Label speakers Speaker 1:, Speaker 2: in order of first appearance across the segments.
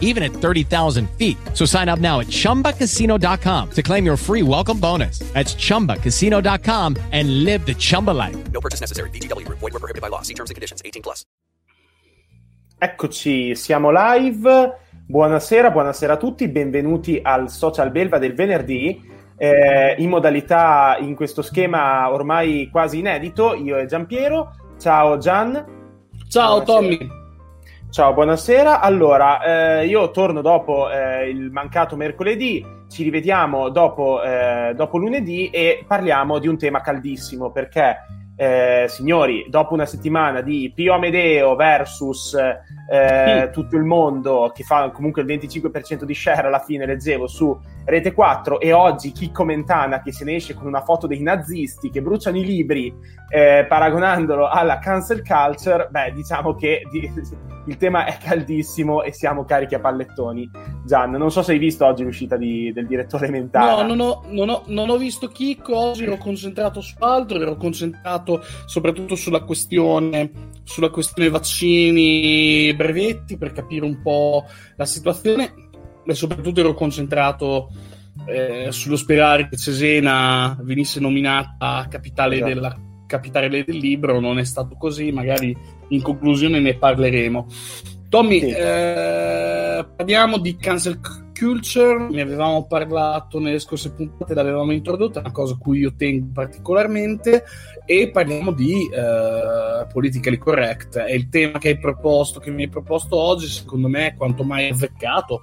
Speaker 1: even at 30,000 feet. So sign up now at chumbacasino.com to claim your free welcome bonus. That's chumbacasino.com and live the Chumba life.
Speaker 2: No purchase necessary. VGW Group. Void were prohibited by law. See terms and conditions. 18 plus.
Speaker 3: Eccoci, siamo live. Buonasera, buonasera a tutti. Benvenuti al Social Belva del venerdì. Eh, in modalità in questo schema ormai quasi inedito, io e Giampiero. Ciao Gian.
Speaker 4: Ciao
Speaker 3: Buonasera.
Speaker 4: Tommy.
Speaker 3: Ciao, buonasera. Allora, eh, io torno dopo eh, il mancato mercoledì, ci rivediamo dopo, eh, dopo lunedì e parliamo di un tema caldissimo perché, eh, signori, dopo una settimana di Pio Amedeo versus eh, tutto il mondo, che fa comunque il 25% di share alla fine, leggevo su Rete 4, e oggi Chicco Mentana che se ne esce con una foto dei nazisti che bruciano i libri eh, paragonandolo alla cancel culture, beh, diciamo che di- il tema è caldissimo e siamo carichi a pallettoni. Gian, non so se hai visto oggi l'uscita di- del direttore Mentana.
Speaker 4: No, non ho, non, ho, non ho visto Chicco, oggi ero concentrato su altro, ero concentrato soprattutto sulla questione, sulla questione vaccini e brevetti per capire un po' la situazione e soprattutto ero concentrato eh, sullo sperare che Cesena venisse nominata capitale,
Speaker 3: Esatto.
Speaker 4: della, capitale del libro, non è stato così, magari in conclusione ne parleremo. Tommy,
Speaker 3: Sì.
Speaker 4: eh, parliamo di cancel culture, ne avevamo parlato nelle scorse puntate, l'avevamo introdotta, una cosa a cui io tengo particolarmente, e parliamo di eh, politically correct. È il tema che hai proposto, che mi hai proposto oggi, secondo me è quanto mai azzeccato.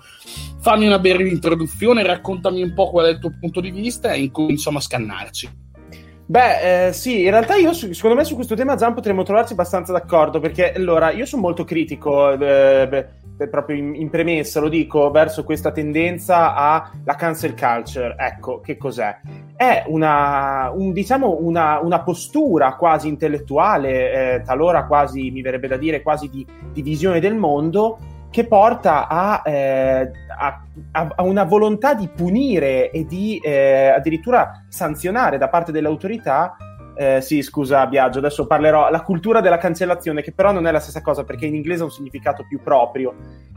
Speaker 4: Fammi una breve introduzione, raccontami un po' qual è il tuo punto di vista e incominciamo a scannarci.
Speaker 3: Beh, eh, sì, in realtà io secondo me su questo tema Gian potremmo trovarci abbastanza d'accordo perché allora io sono molto critico, eh, beh, proprio in, in premessa lo dico, verso questa tendenza alla cancel culture. Ecco, che cos'è? È una, un, diciamo una, una postura quasi intellettuale, eh, talora quasi, mi verrebbe da dire, quasi di, di visione del mondo che porta a, eh, a- a- una volontà di punire e di eh, addirittura sanzionare da parte delle autorità. eh, sì, scusa, Biagio, adesso parlerò. La cultura della cancellazione, che però non è la stessa cosa perché in inglese ha un significato più proprio.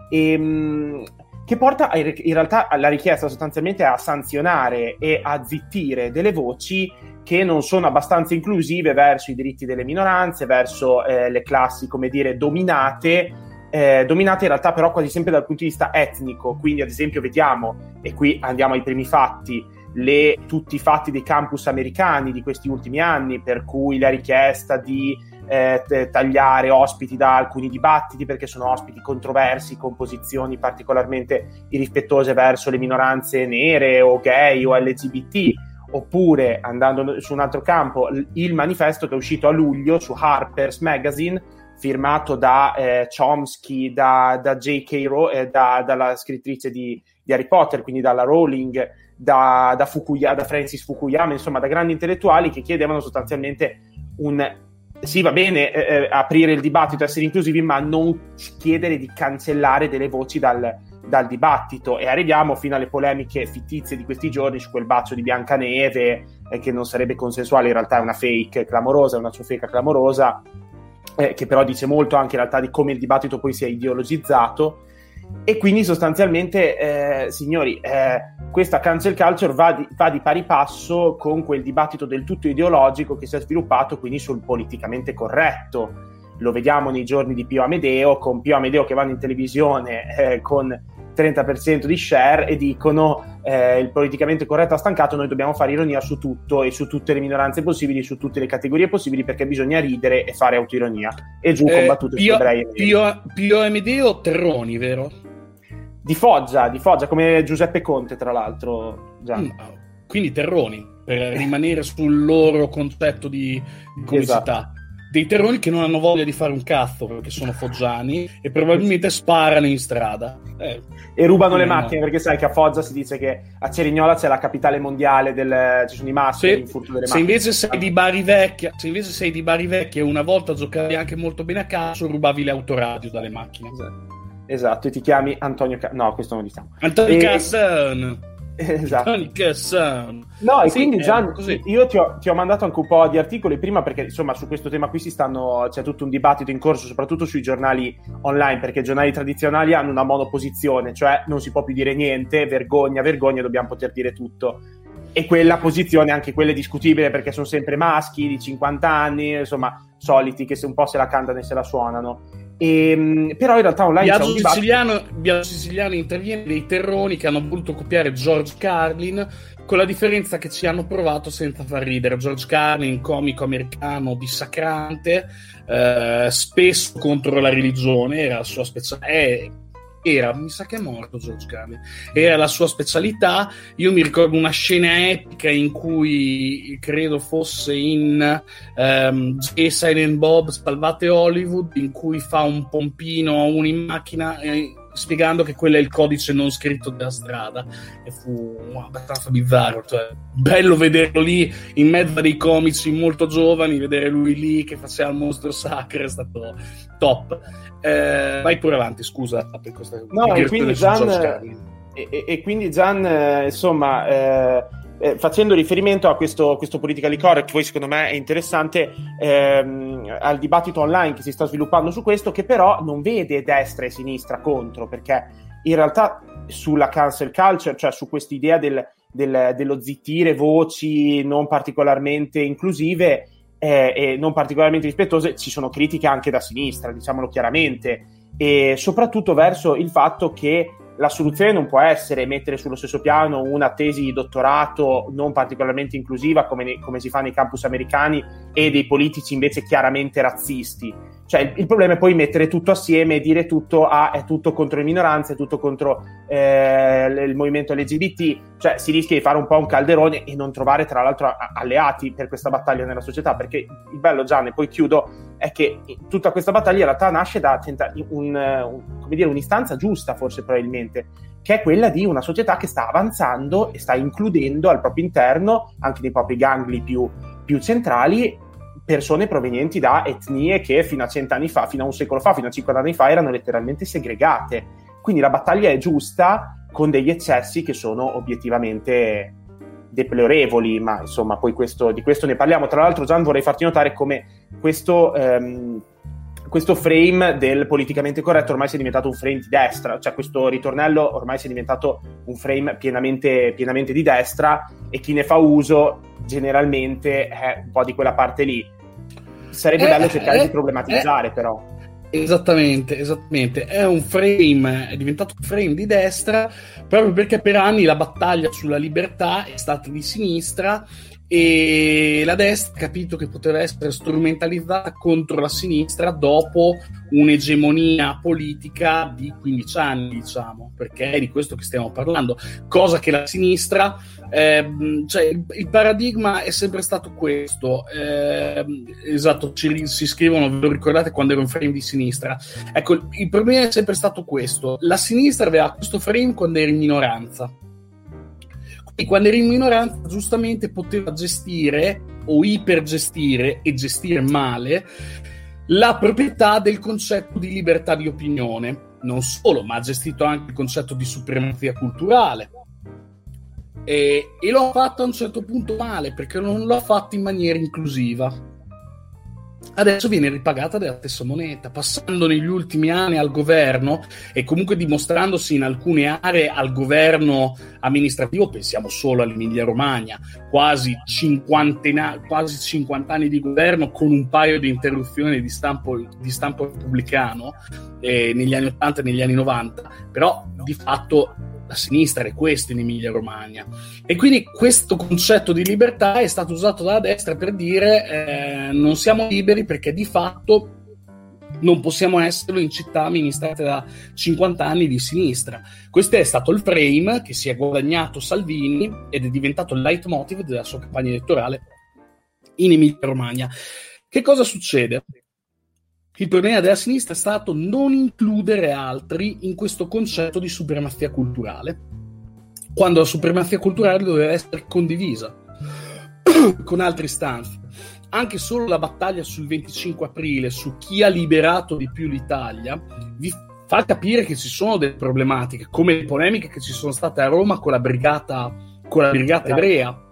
Speaker 3: Ehm, che porta a- in realtà alla richiesta sostanzialmente a sanzionare e a zittire delle voci che non sono abbastanza inclusive verso i diritti delle minoranze, verso eh, le classi, come dire, dominate eh, dominate in realtà però quasi sempre dal punto di vista etnico, quindi ad esempio vediamo, e qui andiamo ai primi fatti, le- tutti i fatti dei campus americani di questi ultimi anni, per cui la richiesta di eh, t- tagliare ospiti da alcuni dibattiti perché sono ospiti controversi con posizioni particolarmente irrispettose verso le minoranze nere o gay o LGBT oppure andando su un altro campo il manifesto che è uscito a luglio su Harper's Magazine firmato da eh, Chomsky, da, da J.K. Row- eh, da- dalla scrittrice di, di Harry Potter, quindi dalla Rowling, da, da, Fukuya- da Francis Fukuyama, insomma da grandi intellettuali che chiedevano sostanzialmente un sì, va bene eh, eh, aprire il dibattito, essere inclusivi, ma non chiedere di cancellare delle voci dal, dal dibattito. E arriviamo fino alle polemiche fittizie di questi giorni su quel bacio di Biancaneve, eh, che non sarebbe consensuale, in realtà è una fake clamorosa, una ciofeca clamorosa, eh, che però dice molto anche in realtà di come il dibattito poi sia ideologizzato. E quindi sostanzialmente, eh, signori, eh, questa cancel culture va di, va di pari passo con quel dibattito del tutto ideologico che si è sviluppato quindi sul politicamente corretto. Lo vediamo nei giorni di Pio Amedeo, con Pio Amedeo che vanno in televisione eh, con 30% di share e dicono eh, il politicamente corretto ha stancato, noi dobbiamo fare ironia su tutto e su tutte le minoranze possibili, su tutte le categorie possibili perché bisogna ridere e fare autoironia. E giù
Speaker 4: Eh,
Speaker 3: combattute su
Speaker 4: Pio. Pio, Pio Amedeo Terroni, vero?
Speaker 3: Di Foggia, di Foggia, come Giuseppe Conte, tra l'altro.
Speaker 4: Mm, Quindi Terroni, per rimanere sul loro concetto di, comicità. Dei terroni che non hanno voglia di fare un cazzo perché sono foggiani e probabilmente sparano in strada. Eh,
Speaker 3: e rubano le macchine perché sai che a Foggia si dice che a Cerignola c'è la capitale mondiale del ci sono i maschi
Speaker 4: Se,
Speaker 3: in furto delle
Speaker 4: se invece sei di Bari Vecchia, se invece sei di Bari Vecchia e una volta giocavi anche molto bene a calcio, rubavi le autoradio dalle macchine.
Speaker 3: esatto e ti chiami Antonio Ca- no questo non lo diciamo
Speaker 4: Antonio
Speaker 3: E-
Speaker 4: Casson.
Speaker 3: Esatto
Speaker 4: Antonio Casson.
Speaker 3: No, e
Speaker 4: Sì,
Speaker 3: quindi
Speaker 4: eh,
Speaker 3: Gian, io ti ho, ti ho mandato anche un po' di articoli prima perché insomma su questo tema qui si stanno, c'è tutto un dibattito in corso, soprattutto sui giornali online, perché i giornali tradizionali hanno una monoposizione, cioè non si può più dire niente, vergogna, vergogna, dobbiamo poter dire tutto. E quella posizione, anche quella è discutibile perché sono sempre maschi di 50 anni, insomma, soliti che se un po' se la cantano e se la suonano. E, però in realtà online c'è un
Speaker 4: Biagio
Speaker 3: dibattito.
Speaker 4: Siciliano, Biagio Siciliano interviene dei terroni che hanno voluto copiare George Carlin con la differenza che ci hanno provato senza far ridere. George Carlin, comico americano dissacrante, eh, spesso contro la religione, era la sua specialità. Era, mi sa che è morto George Carlin, era la sua specialità. Io mi ricordo una scena epica in cui credo fosse in um. Silent Bob Salvate Hollywood, in cui fa un pompino a uno in macchina. Eh, spiegando che quello è il codice non scritto della strada. E fu abbastanza bizzarro cioè, bello vederlo lì in mezzo a dei comici molto giovani vedere lui lì che faceva il mostro sacro è stato top. Eh, vai pure avanti scusa per questa
Speaker 3: no e quindi, Gian, e, e, quindi Gian eh, insomma eh, eh, facendo riferimento a questo, questo politically correct, poi secondo me è interessante ehm, al dibattito online che si sta sviluppando su questo, che però non vede destra e sinistra contro, perché in realtà sulla cancel culture, cioè su quest'idea del, del, dello zittire voci non particolarmente inclusive eh, e non particolarmente rispettose, ci sono critiche anche da sinistra, diciamolo chiaramente, e soprattutto verso il fatto che la soluzione non può essere mettere sullo stesso piano una tesi di dottorato non particolarmente inclusiva come, ne, come si fa nei campus americani e dei politici invece chiaramente razzisti. Cioè il, il, problema è poi mettere tutto assieme e dire tutto a, è tutto contro le minoranze, è tutto contro eh, il movimento LGBT, cioè si rischia di fare un po' un calderone e non trovare tra l'altro a, alleati per questa battaglia nella società, perché il bello Gian, e poi chiudo, è che tutta questa battaglia in realtà nasce da tenta- un, un, dire, un'istanza giusta forse probabilmente, che è quella di una società che sta avanzando e sta includendo al proprio interno, anche nei propri gangli più, più centrali, persone provenienti da etnie che fino a cent'anni fa, fino a un secolo fa, fino a 50 anni fa erano letteralmente segregate. Quindi la battaglia è giusta con degli eccessi che sono obiettivamente deplorevoli, ma insomma poi questo, di questo ne parliamo. Tra l'altro Gian vorrei farti notare come questo, ehm, questo frame del politicamente corretto ormai sia diventato un frame di destra, cioè questo ritornello ormai sia diventato un frame pienamente, pienamente di destra e chi ne fa uso generalmente è un po' di quella parte lì. Sarebbe eh, bello cercare eh, di problematizzare,
Speaker 4: eh,
Speaker 3: però.
Speaker 4: Esattamente, esattamente. È un frame, è diventato un frame di destra proprio perché per anni la battaglia sulla libertà è stata di sinistra e la destra ha capito che poteva essere strumentalizzata contro la sinistra dopo un'egemonia politica di 15 anni, diciamo, perché è di questo che stiamo parlando, cosa che la sinistra, eh, cioè il, il, paradigma è sempre stato questo, eh, esatto, ci, si scrivono, ve lo ricordate quando era un frame di sinistra, ecco, il problema è sempre stato questo, la sinistra aveva questo frame quando era in minoranza, e quando eri in minoranza giustamente poteva gestire o ipergestire e gestire male la proprietà del concetto di libertà di opinione. Non solo, ma ha gestito anche il concetto di supremazia culturale. E, e lo fatto a un certo punto male perché non lo ha fatto in maniera inclusiva adesso viene ripagata della stessa moneta, passando negli ultimi anni al governo e comunque dimostrandosi in alcune aree al governo amministrativo, pensiamo solo all'Emilia Romagna, quasi, quasi 50 anni di governo con un paio di interruzioni di stampo, di stampo repubblicano eh, negli anni 80 e negli anni 90, però di fatto la sinistra è questo in Emilia Romagna e quindi questo concetto di libertà è stato usato dalla destra per dire eh, non siamo liberi perché di fatto non possiamo esserlo in città amministrate da 50 anni di sinistra. Questo è stato il frame che si è guadagnato Salvini ed è diventato il leitmotiv della sua campagna elettorale in Emilia Romagna Che cosa succede? Il problema della sinistra è stato non includere altri in questo concetto di supremazia culturale, quando la supremazia culturale doveva essere condivisa con altre istanze. Anche solo la battaglia sul 25 aprile su chi ha liberato di più l'Italia vi fa capire che ci sono delle problematiche, come le polemiche che ci sono state a Roma con la brigata, con la brigata ebrea,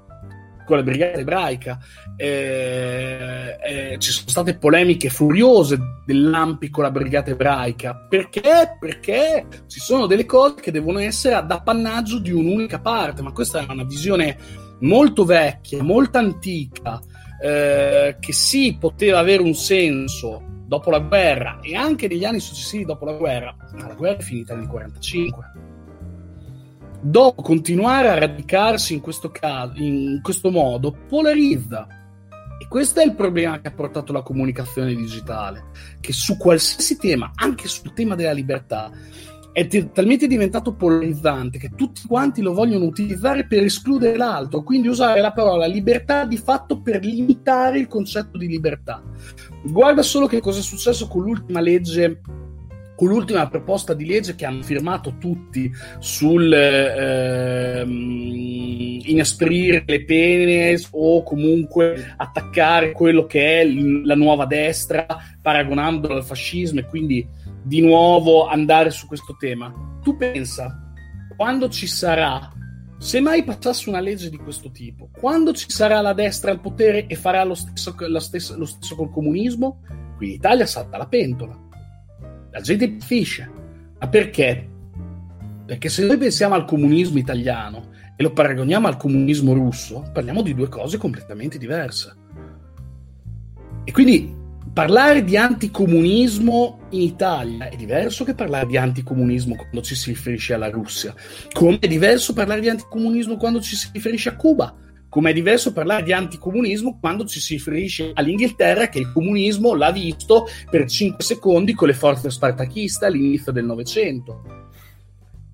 Speaker 4: con la brigata ebraica. Eh, eh, ci sono state polemiche furiose dell'Ampi con la brigata ebraica. Perché? Perché ci sono delle cose che devono essere ad appannaggio di un'unica parte, ma questa è una visione molto vecchia, molto antica, eh, che sì, poteva avere un senso dopo la guerra e anche negli anni successivi dopo la guerra, ma la guerra è finita nel 1945 dopo continuare a radicarsi in questo, caso, in questo modo, polarizza. E questo è il problema che ha portato la comunicazione digitale, che su qualsiasi tema, anche sul tema della libertà, è t- talmente diventato polarizzante che tutti quanti lo vogliono utilizzare per escludere l'altro, quindi usare la parola libertà di fatto per limitare il concetto di libertà. Guarda solo che cosa è successo con l'ultima legge con l'ultima proposta di legge che hanno firmato tutti sul ehm, inasprire le pene o comunque attaccare quello che è la nuova destra, paragonandolo al fascismo e quindi di nuovo andare su questo tema. Tu pensa, quando ci sarà, se mai passasse una legge di questo tipo, quando ci sarà la destra al potere e farà lo stesso, lo stesso, lo stesso col comunismo, qui in Italia salta la pentola la gente impazzisce. Ma perché? Perché se noi pensiamo al comunismo italiano e lo paragoniamo al comunismo russo, parliamo di due cose completamente diverse. E quindi parlare di anticomunismo in Italia è diverso che parlare di anticomunismo quando ci si riferisce alla Russia, come è diverso parlare di anticomunismo quando ci si riferisce a Cuba, come è diverso parlare di anticomunismo quando ci si riferisce all'Inghilterra che il comunismo l'ha visto per 5 secondi con le forze spartachiste all'inizio del Novecento.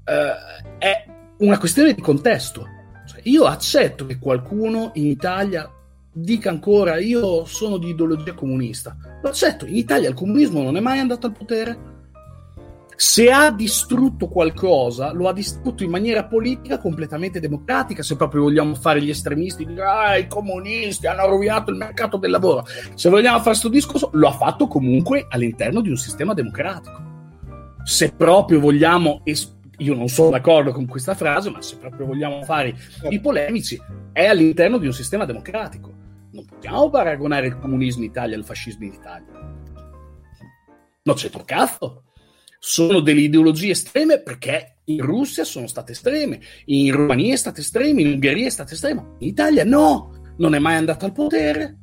Speaker 4: Uh, è una questione di contesto. Cioè, io accetto che qualcuno in Italia dica ancora io sono di ideologia comunista. Lo accetto, in Italia il comunismo non è mai andato al potere, se ha distrutto qualcosa, lo ha distrutto in maniera politica completamente democratica. Se proprio vogliamo fare gli estremisti, ah, i comunisti hanno rovinato il mercato del lavoro. Se vogliamo fare questo discorso, lo ha fatto comunque all'interno di un sistema democratico. Se proprio vogliamo es- io non sono d'accordo con questa frase, ma se proprio vogliamo fare i polemici, è all'interno di un sistema democratico. Non possiamo paragonare il comunismo in Italia al fascismo in Italia. Non c'è un cazzo sono delle ideologie estreme perché in Russia sono state estreme, in Romania è stata estrema, in Ungheria è stata estrema, in Italia no, non è mai andato al potere.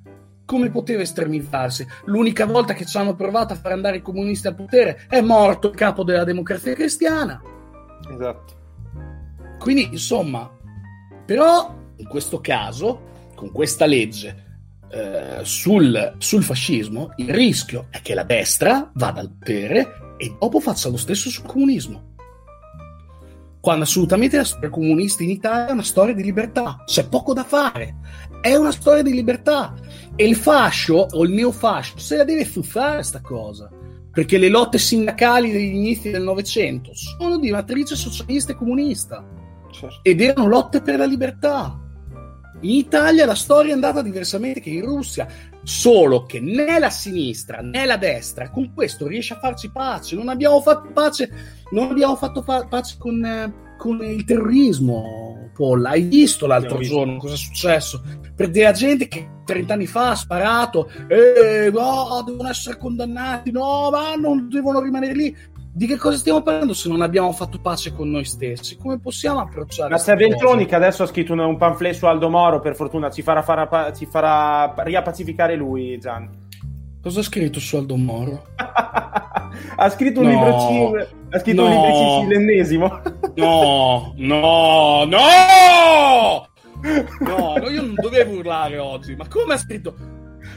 Speaker 4: Come poteva estremizzarsi? L'unica volta che ci hanno provato a far andare i comunisti al potere è morto il capo della democrazia cristiana.
Speaker 3: Esatto.
Speaker 4: Quindi, insomma, però in questo caso, con questa legge, eh, sul, sul, fascismo, il rischio è che la destra vada al potere e dopo faccia lo stesso sul comunismo. Quando assolutamente la storia comunista in Italia è una storia di libertà, c'è poco da fare, è una storia di libertà. E il fascio o il neofascio se la deve fuffare sta cosa, perché le lotte sindacali degli inizi del Novecento sono di matrice socialista e comunista certo. ed erano lotte per la libertà. In Italia la storia è andata diversamente che in Russia. Solo che né la sinistra né la destra con questo riesce a farci pace. Non abbiamo fatto pace, non abbiamo fatto fa- pace con, con, il terrorismo. Paul, hai visto l'altro visto. giorno cosa è successo? Per della gente che 30 anni fa ha sparato, eh, no, devono essere condannati, no, ma non devono rimanere lì di che cosa stiamo parlando se non abbiamo fatto pace con noi stessi? Come possiamo approcciare?
Speaker 3: Ma se Ventroni, che adesso ha scritto un, un pamphlet su Aldo Moro, per fortuna ci farà, farà, ci farà riappacificare lui, Gian.
Speaker 4: Cosa ha scritto su Aldo Moro?
Speaker 3: ha scritto un no, libro ha scritto no, un libro l'ennesimo.
Speaker 4: no, no, no! No, io non dovevo urlare oggi, ma come ha scritto?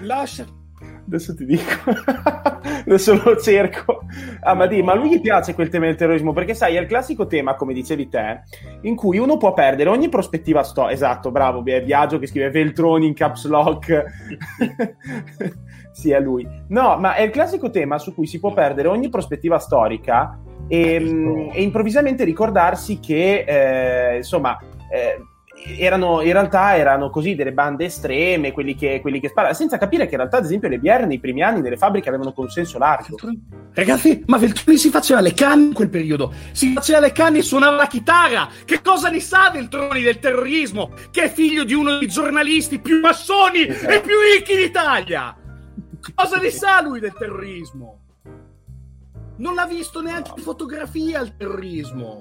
Speaker 4: Lascia
Speaker 3: Adesso ti dico, adesso lo cerco. Ah, ma, di, ma lui gli piace quel tema del terrorismo perché, sai, è il classico tema, come dicevi te, in cui uno può perdere ogni prospettiva storica. Esatto, bravo, Biagio che scrive Veltroni in caps lock. sì, è lui. No, ma è il classico tema su cui si può perdere ogni prospettiva storica e, mm, e improvvisamente ricordarsi che, eh, insomma. Eh, erano, in realtà erano così delle bande estreme, quelli che, quelli che sparavano, senza capire che in realtà, ad esempio, le BR nei primi anni nelle fabbriche avevano consenso largo.
Speaker 4: Ragazzi, ma Veltroni si faceva le canne in quel periodo, si faceva le canne e suonava la chitarra. Che cosa ne sa Veltroni del terrorismo? Che è figlio di uno dei giornalisti più massoni esatto. e più ricchi d'Italia. Cosa ne sa lui del terrorismo? Non l'ha visto neanche in fotografia il terrorismo.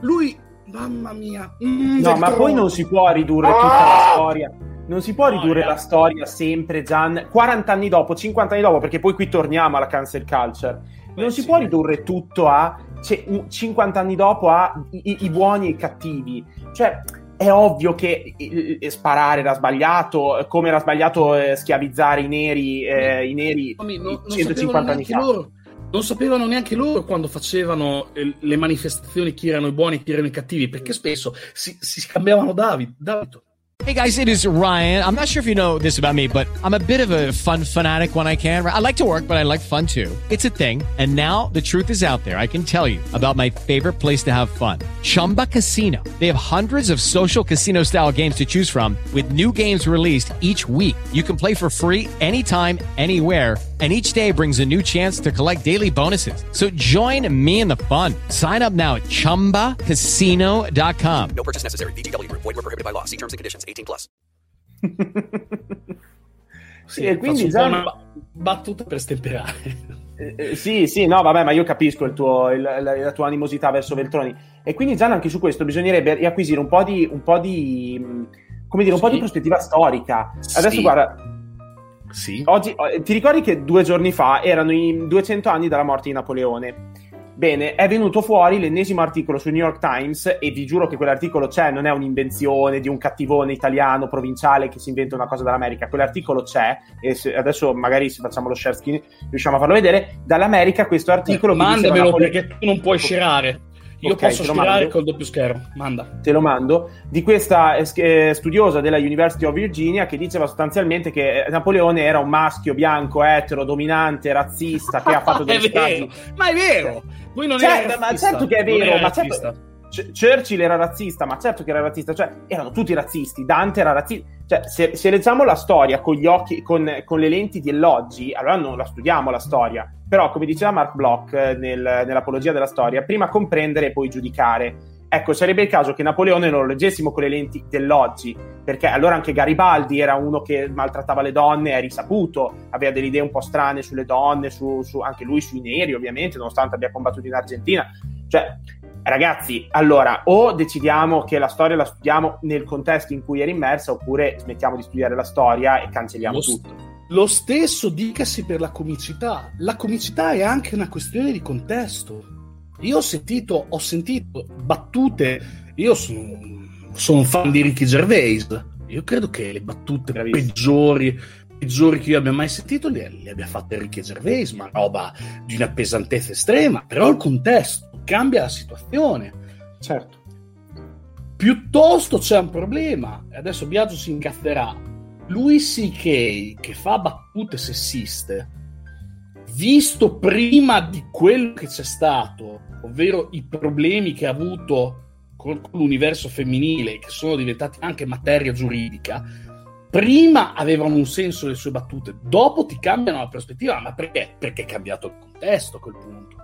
Speaker 4: Lui Mamma mia.
Speaker 3: Mm, no, ma poi non si può ridurre tutta la ah! storia. Non si può ridurre no, la storia sempre, Gian, 40 anni dopo, 50 anni dopo, perché poi qui torniamo alla cancel culture. Non Beh, si sì. può ridurre tutto a cioè, 50 anni dopo a i, i buoni e i cattivi. Cioè, è ovvio che eh, sparare era sbagliato, come era sbagliato eh, schiavizzare i neri, eh, i neri
Speaker 4: no, 150 anni fa. Loro non sapevano neanche loro quando facevano le manifestazioni chi erano i buoni e chi erano i cattivi, perché spesso si, si scambiavano David, David.
Speaker 1: Hey guys, it is Ryan. I'm not sure if you know this about me, but I'm a bit of a fun fanatic when I can. I like to work, but I like fun too. It's a thing. And now the truth is out there. I can tell you about my favorite place to have fun. Chumba Casino. They have hundreds of social casino style games to choose from with new games released each week. You can play for free anytime, anywhere and each day brings a new chance to collect daily bonuses. So join me in the fun. Sign up now at ChumbaCasino.com.
Speaker 2: No purchase necessary. BGW. Void were prohibited by law. See terms and conditions. 18 plus.
Speaker 3: sì, e quindi già...
Speaker 4: una battuta per stemperare.
Speaker 3: Eh, eh, sì, sì, no, vabbè, ma io capisco il tuo, il, la, la, tua animosità verso Veltroni. E quindi, Gian, anche su questo bisognerebbe riacquisire un po' di, un po' di come dire, un sì. po' di prospettiva storica. Adesso, sì. guarda,
Speaker 4: sì.
Speaker 3: Oggi, eh, ti ricordi che due giorni fa erano i 200 anni dalla morte di Napoleone? Bene, è venuto fuori l'ennesimo articolo sul New York Times e vi giuro che quell'articolo c'è, non è un'invenzione di un cattivone italiano provinciale che si inventa una cosa dall'America, quell'articolo c'è e adesso magari se facciamo lo share screen riusciamo a farlo vedere. Dall'America questo articolo... Eh,
Speaker 4: mandamelo Napole... perché tu non puoi scerare. Io okay, posso stirare col doppio schermo. Manda.
Speaker 3: Te lo mando. Di questa eh, studiosa della University of Virginia che diceva sostanzialmente che eh, Napoleone era un maschio bianco, etero, dominante, razzista, che ha fatto delle
Speaker 4: vero, Ma è vero! Lui non
Speaker 3: certo, era Ma certo che è vero, ma certo... Churchill era razzista, ma certo che era razzista, cioè erano tutti razzisti. Dante era razzista. Cioè, se, se leggiamo la storia con occhi, con, con, le lenti di oggi, allora non la studiamo la storia. Però, come diceva Mark Bloch eh, nel, nell'apologia della storia, prima comprendere e poi giudicare. Ecco, sarebbe il caso che Napoleone non lo leggessimo con le lenti dell'oggi, perché allora anche Garibaldi era uno che maltrattava le donne, è risaputo, aveva delle idee un po' strane sulle donne, su, su, anche lui sui neri, ovviamente, nonostante abbia combattuto in Argentina. Cioè, ragazzi, allora o decidiamo che la storia la studiamo nel contesto in cui era immersa, oppure smettiamo di studiare la storia e cancelliamo lo tutto. St-
Speaker 4: lo stesso dicasi per la comicità. La comicità è anche una questione di contesto. Io ho sentito, ho sentito battute. Io sono, sono un fan di Ricky Gervais. Io credo che le battute Bravissimo. peggiori, peggiori che io abbia mai sentito le, le abbia fatte Ricky Gervais, ma roba di una pesantezza estrema. Però il contesto cambia la situazione.
Speaker 3: Certo.
Speaker 4: Piuttosto c'è un problema, e adesso Biagio si incazzerà. Louis C.K. che fa battute sessiste, visto prima di quello che c'è stato, ovvero i problemi che ha avuto con l'universo femminile, che sono diventati anche materia giuridica, prima avevano un senso le sue battute, dopo ti cambiano la prospettiva, ma perché? Perché è cambiato il contesto a quel punto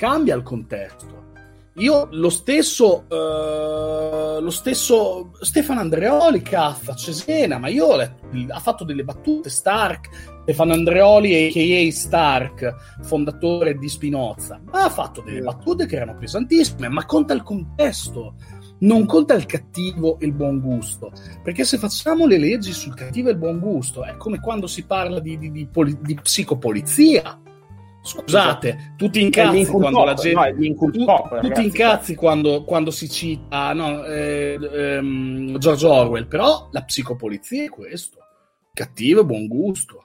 Speaker 4: cambia il contesto. Io lo stesso, uh, lo stesso Stefano Andreoli, cazzo, Cesena, ma io ho letto, ha fatto delle battute Stark, Stefano Andreoli a.k.a. Stark, fondatore di Spinoza, ma ha fatto delle battute che erano pesantissime, ma conta il contesto, non conta il cattivo e il buon gusto, perché se facciamo le leggi sul cattivo e il buon gusto è come quando si parla di, di, di, poli, di psicopolizia Scusate, tutti incazzi quando la gente. No, tu, pop, tutti incazzi quando, quando, si cita no, eh, ehm, George Orwell, però la psicopolizia è questo: cattivo e buon gusto.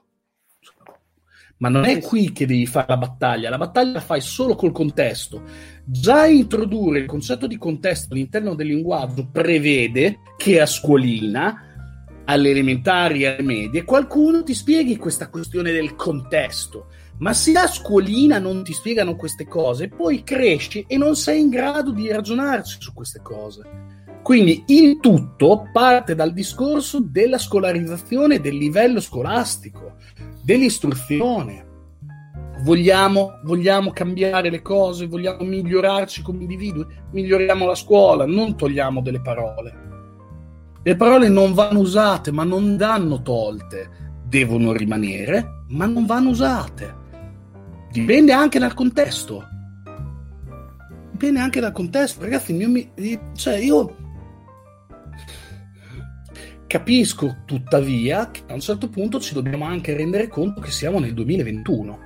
Speaker 4: Ma non è qui che devi fare la battaglia, la battaglia la fai solo col contesto. Già introdurre il concetto di contesto all'interno del linguaggio prevede che a scuolina, alle elementari e alle medie, qualcuno ti spieghi questa questione del contesto. Ma se a scuolina non ti spiegano queste cose, poi cresci e non sei in grado di ragionarci su queste cose. Quindi il tutto parte dal discorso della scolarizzazione del livello scolastico, dell'istruzione. Vogliamo, vogliamo, cambiare le cose, vogliamo migliorarci come individui, miglioriamo la scuola, non togliamo delle parole. Le parole non vanno usate, ma non danno tolte. Devono rimanere, ma non vanno usate. Dipende anche dal contesto. Dipende anche dal contesto. Ragazzi, io, mi, cioè io capisco tuttavia che a un certo punto ci dobbiamo anche rendere conto che siamo nel 2021,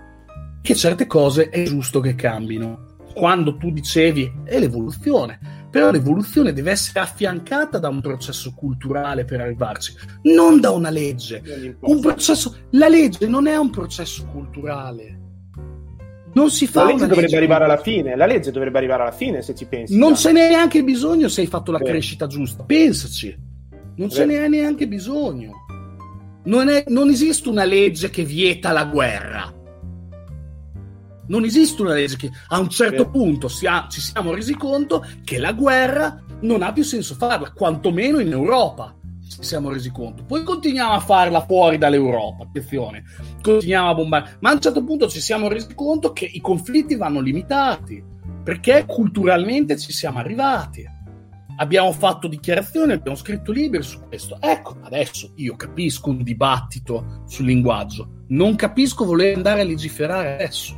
Speaker 4: che certe cose è giusto che cambino. Quando tu dicevi è l'evoluzione, però l'evoluzione deve essere affiancata da un processo culturale per arrivarci, non da una legge. Un processo, la legge non è un processo culturale. Non si fa
Speaker 3: la legge dovrebbe
Speaker 4: legge
Speaker 3: arrivare alla fine. La legge dovrebbe arrivare alla fine se ci pensi.
Speaker 4: Non ce n'è neanche bisogno se hai fatto la
Speaker 3: Sì.
Speaker 4: crescita giusta. Pensaci. Non ce
Speaker 3: Sì.
Speaker 4: n'è neanche bisogno. Non, è- non esiste una legge che vieta la guerra. Non esiste una legge che a un certo
Speaker 3: Sì.
Speaker 4: punto si ha- ci siamo resi conto che la guerra non ha più senso farla, quantomeno in Europa ci siamo resi conto. Poi continuiamo a farla fuori dall'Europa, attenzione, continuiamo a bombare, ma a un certo punto ci siamo resi conto che i conflitti vanno limitati, perché culturalmente ci siamo arrivati. Abbiamo fatto dichiarazioni, abbiamo scritto libri su questo. Ecco, adesso io capisco un dibattito sul linguaggio, non capisco voler andare a legiferare adesso.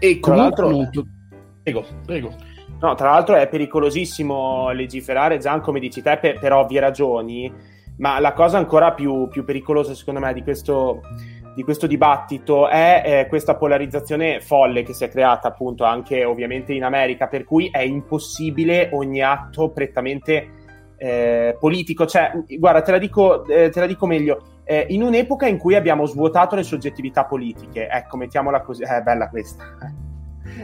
Speaker 4: E
Speaker 3: Tra
Speaker 4: comunque
Speaker 3: l'altro-
Speaker 4: non Prego, prego.
Speaker 3: No, tra l'altro è pericolosissimo legiferare, Gian, come dici te, per, per ovvie ragioni, ma la cosa ancora più, più pericolosa, secondo me, di questo, di questo dibattito è eh, questa polarizzazione folle che si è creata appunto anche ovviamente in America, per cui è impossibile ogni atto prettamente eh, politico. Cioè, guarda, te la dico, eh, te la dico meglio. Eh, in un'epoca in cui abbiamo svuotato le soggettività politiche, ecco, mettiamola così, è bella questa.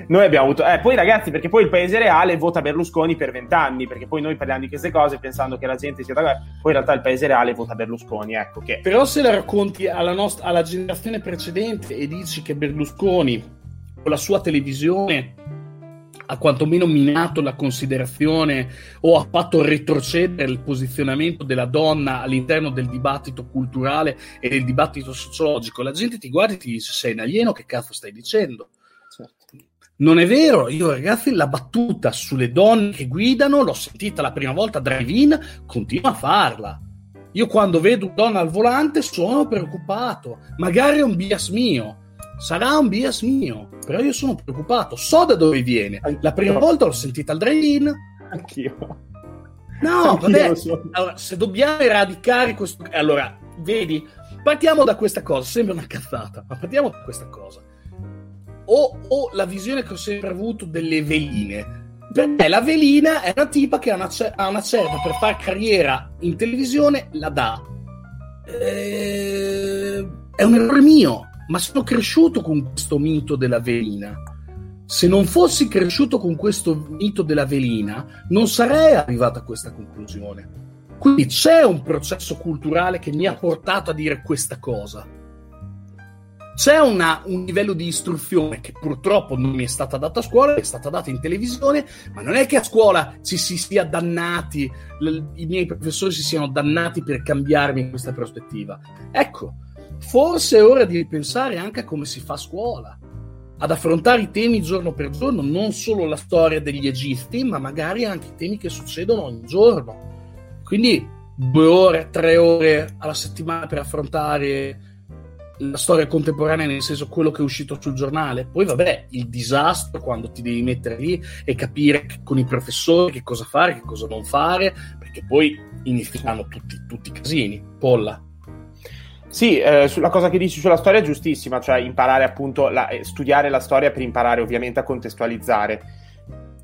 Speaker 3: Noi abbiamo avuto, eh, poi ragazzi, perché poi il paese reale vota Berlusconi per vent'anni, perché poi noi parliamo di queste cose pensando che la gente sia da poi in realtà il paese reale vota Berlusconi, ecco che
Speaker 4: Però se la racconti alla, nostra, alla generazione precedente e dici che Berlusconi con la sua televisione ha quantomeno minato la considerazione o ha fatto retrocedere il posizionamento della donna all'interno del dibattito culturale e del dibattito sociologico, la gente ti guarda e ti dice sei un alieno, che cazzo stai dicendo? Non è vero, io ragazzi la battuta sulle donne che guidano l'ho sentita la prima volta drive-in, continuo a farla. Io quando vedo una donna al volante sono preoccupato, magari è un bias mio, sarà un bias mio, però io sono preoccupato, so da dove viene. La prima volta l'ho sentita al drive-in,
Speaker 3: anch'io.
Speaker 4: no,
Speaker 3: Anch'io
Speaker 4: vabbè,
Speaker 3: so.
Speaker 4: allora, se dobbiamo eradicare questo... Allora, vedi, partiamo da questa cosa, sembra una cazzata, ma partiamo da questa cosa. O, o la visione che ho sempre avuto delle veline. Per la velina è una tipa che ha una, ce- ha una certa per fare carriera in televisione, la dà. Eh, è un errore mio, ma sono cresciuto con questo mito della velina. Se non fossi cresciuto con questo mito della velina, non sarei arrivato a questa conclusione. Quindi c'è un processo culturale che mi ha portato a dire questa cosa. C'è una- un livello di istruzione che purtroppo non mi è stata data a scuola, è stata data in televisione, ma non è che a scuola ci si sia dannati, l- i miei professori si siano dannati per cambiarmi questa prospettiva. Ecco, forse è ora di pensare anche a come si fa a scuola, ad affrontare i temi giorno per giorno, non solo la storia degli egizi, ma magari anche i temi che succedono ogni giorno. Quindi due ore, tre ore alla settimana per affrontare la storia contemporanea, nel senso quello che è uscito sul giornale. Poi, vabbè, il disastro quando ti devi mettere lì e capire con i professori che cosa fare, che cosa non fare, perché poi inizieranno tutti, tutti i casini. Polla.
Speaker 3: Sì, eh, sulla cosa che dici sulla storia è giustissima, cioè imparare appunto, la- eh, studiare la storia per imparare ovviamente a contestualizzare.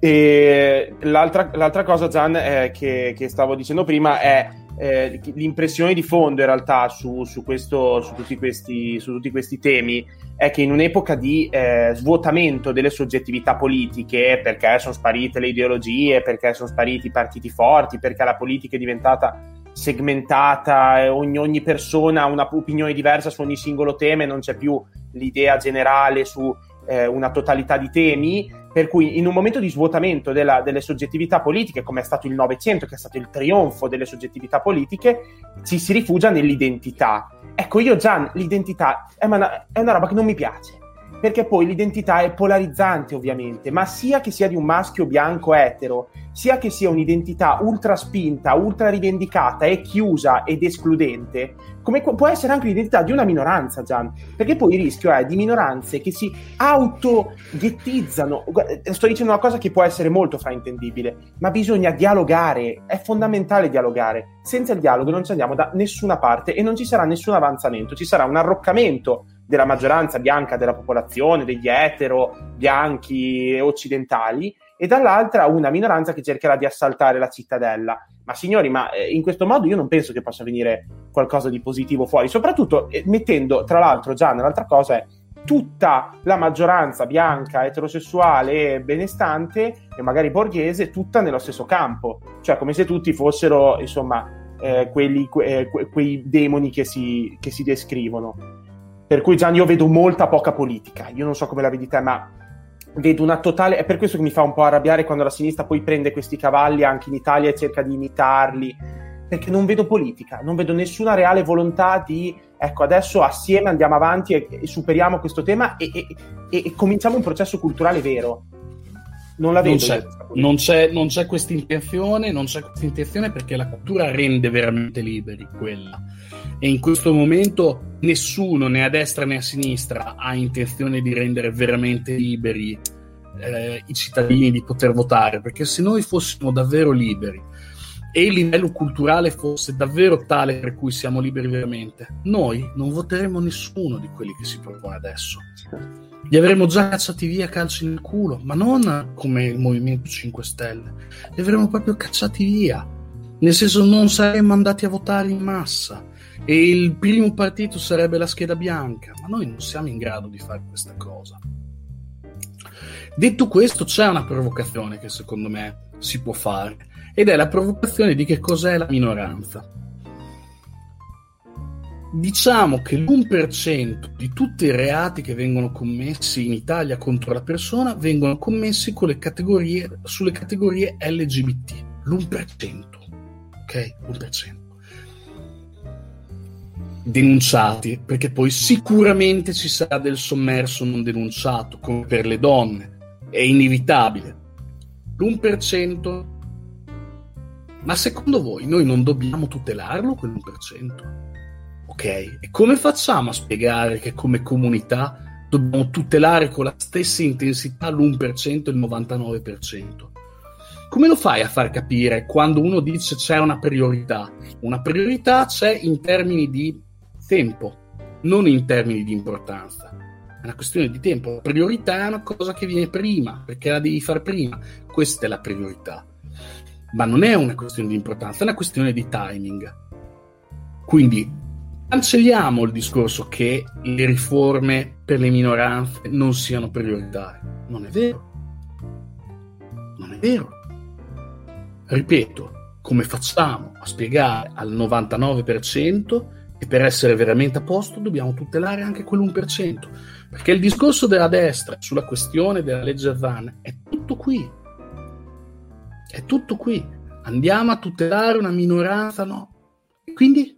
Speaker 3: E l'altra, l'altra cosa, Gian, eh, che, che stavo dicendo prima è eh, l'impressione di fondo in realtà su, su, questo, su, tutti questi, su, tutti questi, temi è che in un'epoca di eh, svuotamento delle soggettività politiche, perché sono sparite le ideologie, perché sono spariti i partiti forti, perché la politica è diventata segmentata, ogni, ogni persona ha un'opinione diversa su ogni singolo tema e non c'è più l'idea generale su eh, una totalità di temi, per cui in un momento di svuotamento della, delle soggettività politiche, come è stato il Novecento, che è stato il trionfo delle soggettività politiche, ci si rifugia nell'identità. Ecco, io già l'identità è una, è una roba che non mi piace perché poi l'identità è polarizzante ovviamente, ma sia che sia di un maschio bianco etero, sia che sia un'identità ultra spinta, ultra rivendicata e chiusa ed escludente, come può essere anche l'identità di una minoranza, Gian, perché poi il rischio è di minoranze che si autoghettizzano. Sto dicendo una cosa che può essere molto fraintendibile, ma bisogna dialogare, è fondamentale dialogare. Senza il dialogo non ci andiamo da nessuna parte e non ci sarà nessun avanzamento, ci sarà un arroccamento della maggioranza bianca della popolazione, degli etero, bianchi occidentali, e dall'altra una minoranza che cercherà di assaltare la cittadella. Ma signori, ma eh, in questo modo io non penso che possa venire qualcosa di positivo fuori, soprattutto eh, mettendo, tra l'altro, già nell'altra cosa è tutta la maggioranza bianca, eterosessuale e benestante, e magari borghese, tutta nello stesso campo, cioè come se tutti fossero, insomma, eh, quelli, que, que, quei demoni che si, che si descrivono. Per cui Gian io vedo molta poca politica, io non so come la vedi te, ma vedo una totale... È per questo che mi fa un po' arrabbiare quando la sinistra poi prende questi cavalli anche in Italia e cerca di imitarli, perché non vedo politica, non vedo nessuna reale volontà di, ecco, adesso assieme andiamo avanti e, e superiamo questo tema e, e, e, cominciamo un processo culturale vero. Non la vedo.
Speaker 4: Non c'è, non c'è, non c'è questa intenzione, non c'è questa intenzione perché la cultura rende veramente liberi quella e in questo momento nessuno né a destra né a sinistra ha intenzione di rendere veramente liberi eh, i cittadini di poter votare, perché se noi fossimo davvero liberi e il livello culturale fosse davvero tale per cui siamo liberi veramente, noi non voteremmo nessuno di quelli che si propone adesso. Li avremmo già cacciati via calci nel culo, ma non come il Movimento 5 Stelle, li avremmo proprio cacciati via. Nel senso non saremmo andati a votare in massa e il primo partito sarebbe la scheda bianca, ma noi non siamo in grado di fare questa cosa. Detto questo, c'è una provocazione che secondo me si può fare, ed è la provocazione di che cos'è la minoranza. Diciamo che l'1% di tutti i reati che vengono commessi in Italia contro la persona vengono commessi con le categorie, sulle categorie LGBT. L'1%. Ok? L'1% denunciati, perché poi sicuramente ci sarà del sommerso non denunciato, come per le donne, è inevitabile. L'1%, ma secondo voi noi non dobbiamo tutelarlo quell'1%? Ok, e come facciamo a spiegare che come comunità dobbiamo tutelare con la stessa intensità l'1% e il 99%? Come lo fai a far capire quando uno dice c'è una priorità? Una priorità c'è in termini di tempo, non in termini di importanza. È una questione di tempo. La priorità è una cosa che viene prima, perché la devi fare prima. Questa è la priorità. Ma non è una questione di importanza, è una questione di timing. Quindi cancelliamo il discorso che le riforme per le minoranze non siano prioritarie. Non è vero. Non è vero. Ripeto, come facciamo a spiegare al 99% e per essere veramente a posto dobbiamo tutelare anche quell'1%, perché il discorso della destra sulla questione della legge Zan è tutto qui. È tutto qui. Andiamo a tutelare una minoranza, no? Quindi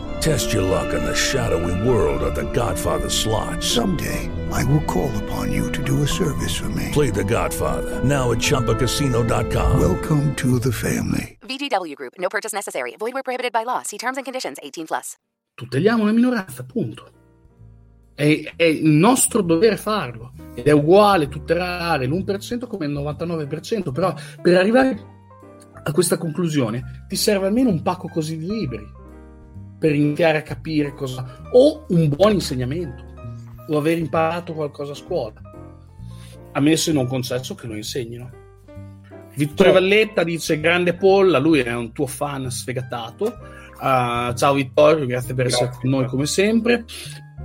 Speaker 5: Test your luck in the shadowy world of The Godfather slot.
Speaker 6: Someday, I will call upon you to do a service for me.
Speaker 5: Play The Godfather now at ChumbaCasino.com.
Speaker 6: Welcome to the family.
Speaker 7: VGW Group. No purchase necessary. Void where prohibited by law. See terms and conditions. 18 plus.
Speaker 4: Tuteliamo la minoranza, punto. È, è il nostro dovere farlo. Ed è uguale tutelare l'1% come il 99%. Però per arrivare a questa conclusione ti serve almeno un pacco così di libri per iniziare a capire cosa o un buon insegnamento o aver imparato qualcosa a scuola. Ammesso e non concesso che lo insegnino. Vittorio Valletta dice grande Polla lui è un tuo fan sfegatato. Uh, ciao Vittorio grazie per essere con noi come sempre.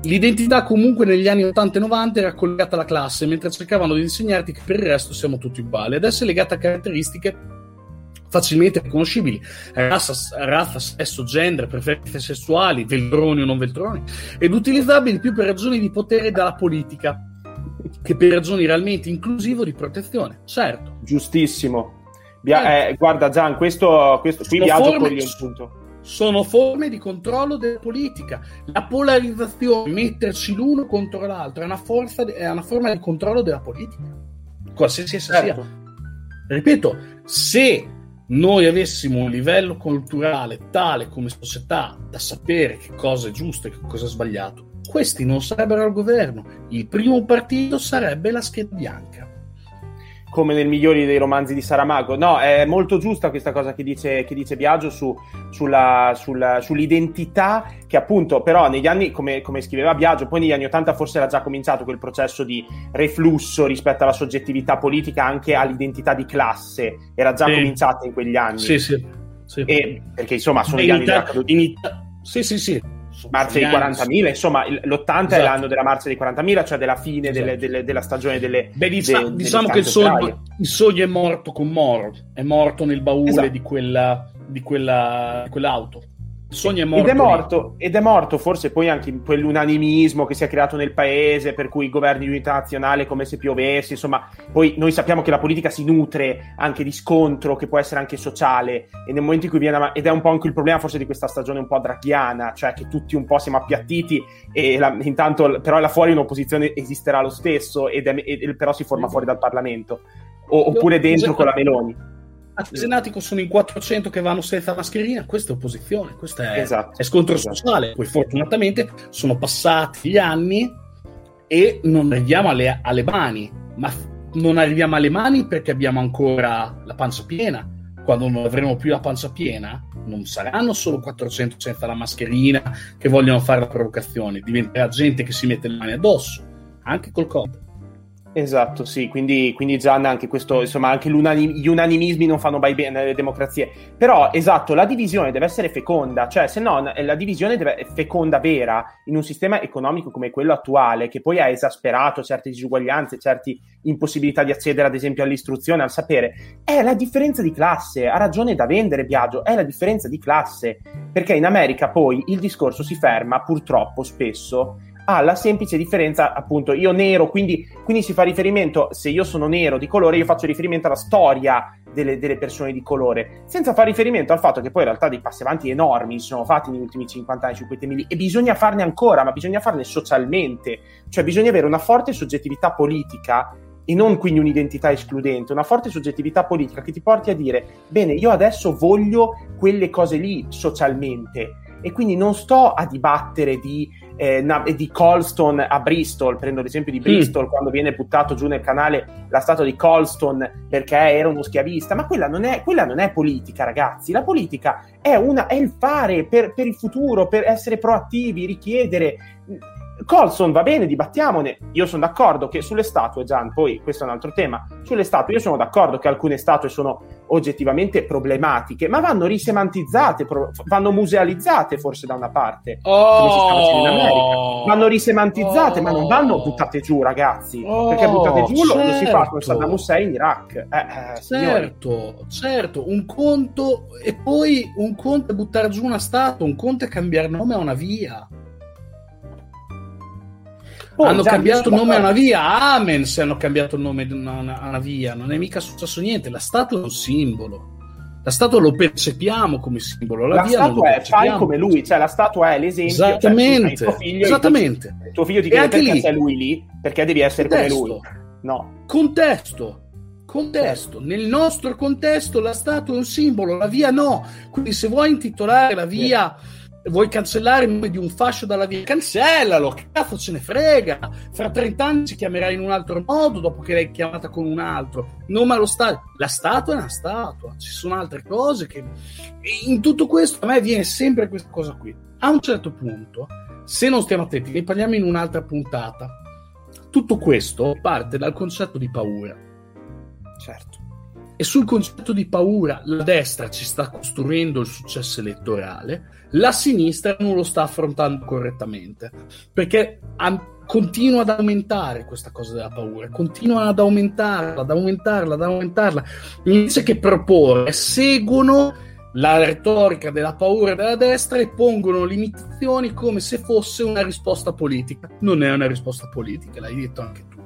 Speaker 4: L'identità comunque negli anni 80 e 90 era collegata alla classe, mentre cercavano di insegnarti che per il resto siamo tutti uguali. Adesso è legata a caratteristiche facilmente riconoscibili razza, razza, sesso, genere, preferenze sessuali, veltroni o non veltroni, ed utilizzabili più per ragioni di potere dalla politica che per ragioni realmente inclusive di protezione. Certo.
Speaker 3: Giustissimo. Bia- eh, guarda Gian, questo, questo qui Biagio toglie un punto.
Speaker 4: Sono forme di controllo della politica. La polarizzazione, metterci l'uno contro l'altro, è una, forza, è una forma di controllo della politica. Qualsiasi essa certo. sia. Ripeto, se noi avessimo un livello culturale tale come società da sapere che cosa è giusto e che cosa è sbagliato, questi non sarebbero al governo. Il primo partito sarebbe la scheda bianca
Speaker 3: come nel migliori dei romanzi di Saramago. No, è molto giusta questa cosa che dice, che dice Biagio su, sulla, sulla, sull'identità, che appunto però negli anni, come, come, scriveva Biagio, poi negli anni Ottanta forse era già cominciato quel processo di reflusso rispetto alla soggettività politica anche all'identità di classe, era già sì. cominciata in quegli anni.
Speaker 4: Sì, sì. sì.
Speaker 3: E, perché insomma sono in gli
Speaker 4: Ita-
Speaker 3: anni...
Speaker 4: In Ita- sì, sì, sì
Speaker 3: marcia dei 40.000, insomma, l'80 esatto. è l'anno della marcia dei 40.000, cioè della fine esatto. delle, delle, della stagione delle.
Speaker 4: Beh, diciamo, de, diciamo che il sogno, il sogno, è morto con Moro, è morto nel baule esatto. di, quella, di, quella, di quell'auto sogno è morto.
Speaker 3: Ed è morto, ed è morto forse poi anche quell'unanimismo che si è creato nel paese, per cui i governi di unità nazionale come se piovesse, insomma, poi noi sappiamo che la politica si nutre anche di scontro, che può essere anche sociale, e nel momento in cui viene, ed è un po' anche il problema forse di questa stagione un po' draghiana, cioè che tutti un po' siamo appiattiti, e la, intanto però là fuori un'opposizione esisterà lo stesso, ed è, ed, però si forma fuori dal Parlamento, o, oppure dentro con la Meloni
Speaker 4: Arsenatico sono in 400 che vanno senza mascherina, questa è opposizione, questo è, esatto, è scontro esatto. sociale. Poi fortunatamente sono passati gli anni e non arriviamo alle, alle mani, ma non arriviamo alle mani perché abbiamo ancora la pancia piena. Quando non avremo più la pancia piena, non saranno solo 400 senza la mascherina che vogliono fare la provocazione, diventerà gente che si mette le mani addosso, anche col Covid.
Speaker 3: Esatto, sì, quindi, quindi Gian anche questo, insomma, anche gli unanimismi non fanno mai bene nelle democrazie. Però, esatto, la divisione deve essere feconda, cioè se no la divisione deve essere feconda vera in un sistema economico come quello attuale, che poi ha esasperato certe disuguaglianze, certe impossibilità di accedere ad esempio all'istruzione, al sapere, è la differenza di classe, ha ragione da vendere Biagio, è la differenza di classe, perché in America poi il discorso si ferma purtroppo spesso ha la semplice differenza, appunto, io nero, quindi, quindi, si fa riferimento, se io sono nero di colore, io faccio riferimento alla storia delle, delle, persone di colore, senza fare riferimento al fatto che poi in realtà dei passi avanti enormi sono fatti negli ultimi 50 anni, 50 anni, e bisogna farne ancora, ma bisogna farne socialmente, cioè bisogna avere una forte soggettività politica e non quindi un'identità escludente, una forte soggettività politica che ti porti a dire, bene, io adesso voglio quelle cose lì socialmente e quindi non sto a dibattere di eh, di Colston a Bristol, prendo l'esempio di Bristol mm. quando viene buttato giù nel canale la statua di Colston perché era uno schiavista, ma quella non è, quella non è politica ragazzi, la politica è, una, è il fare per, per il futuro, per essere proattivi, richiedere Colson va bene, dibattiamone. Io sono d'accordo che sulle statue, Gian, poi questo è un altro tema. Sulle statue, io sono d'accordo che alcune statue sono oggettivamente problematiche, ma vanno risemantizzate, pro- vanno musealizzate forse da una parte.
Speaker 4: Oh,
Speaker 3: vanno risemantizzate,
Speaker 4: Oh.
Speaker 3: ma non vanno buttate giù, ragazzi.
Speaker 4: Oh,
Speaker 3: perché buttate giù lo, lo si fa
Speaker 4: certo.
Speaker 3: con Saddam Hussein in Iraq. Eh, eh, signori.
Speaker 4: Certo, certo, un conto e poi un conto è buttare giù una statua, un conto è cambiare nome a una via.
Speaker 3: Poi,
Speaker 4: hanno cambiato nome a una via, amen se hanno cambiato il nome di una, una- a una via, non è mica successo niente, la statua è un simbolo. La statua lo percepiamo come simbolo, la,
Speaker 3: La
Speaker 4: via
Speaker 3: statua è fai come lui, cioè la statua è l'esempio. cioè,
Speaker 4: Esattamente,
Speaker 3: hai tuo figlio,
Speaker 4: esattamente.
Speaker 3: Il tuo figlio ti chiede perché
Speaker 4: lì-
Speaker 3: sei lui lì, perché devi essere come lui.
Speaker 4: Contesto.
Speaker 3: No.
Speaker 4: Contesto. Contesto. Nel nostro contesto la statua è un simbolo, la via no. Quindi se vuoi intitolare la via, vuoi cancellare il nome di un fascio dalla via, cancellalo, che cazzo ce ne frega. Fra 30 anni si chiamerà in un altro modo dopo che l'hai chiamata con un altro. Nome allo stadio. La statua è una statua, ci sono altre cose che... In tutto questo a me viene sempre questa cosa qui. A un certo punto, se non stiamo attenti, ne parliamo in un'altra puntata. Tutto questo parte dal concetto di paura.
Speaker 3: Certo.
Speaker 4: E sul concetto di paura la destra ci sta costruendo il successo elettorale, la sinistra non lo sta affrontando correttamente, perché ha- continua ad aumentare questa cosa della paura, continua ad aumentarla, ad aumentarla, ad aumentarla, invece che proporre, seguono la retorica della paura della destra e pongono limitazioni come se fosse una risposta politica. Non è una risposta politica, l'hai detto anche tu.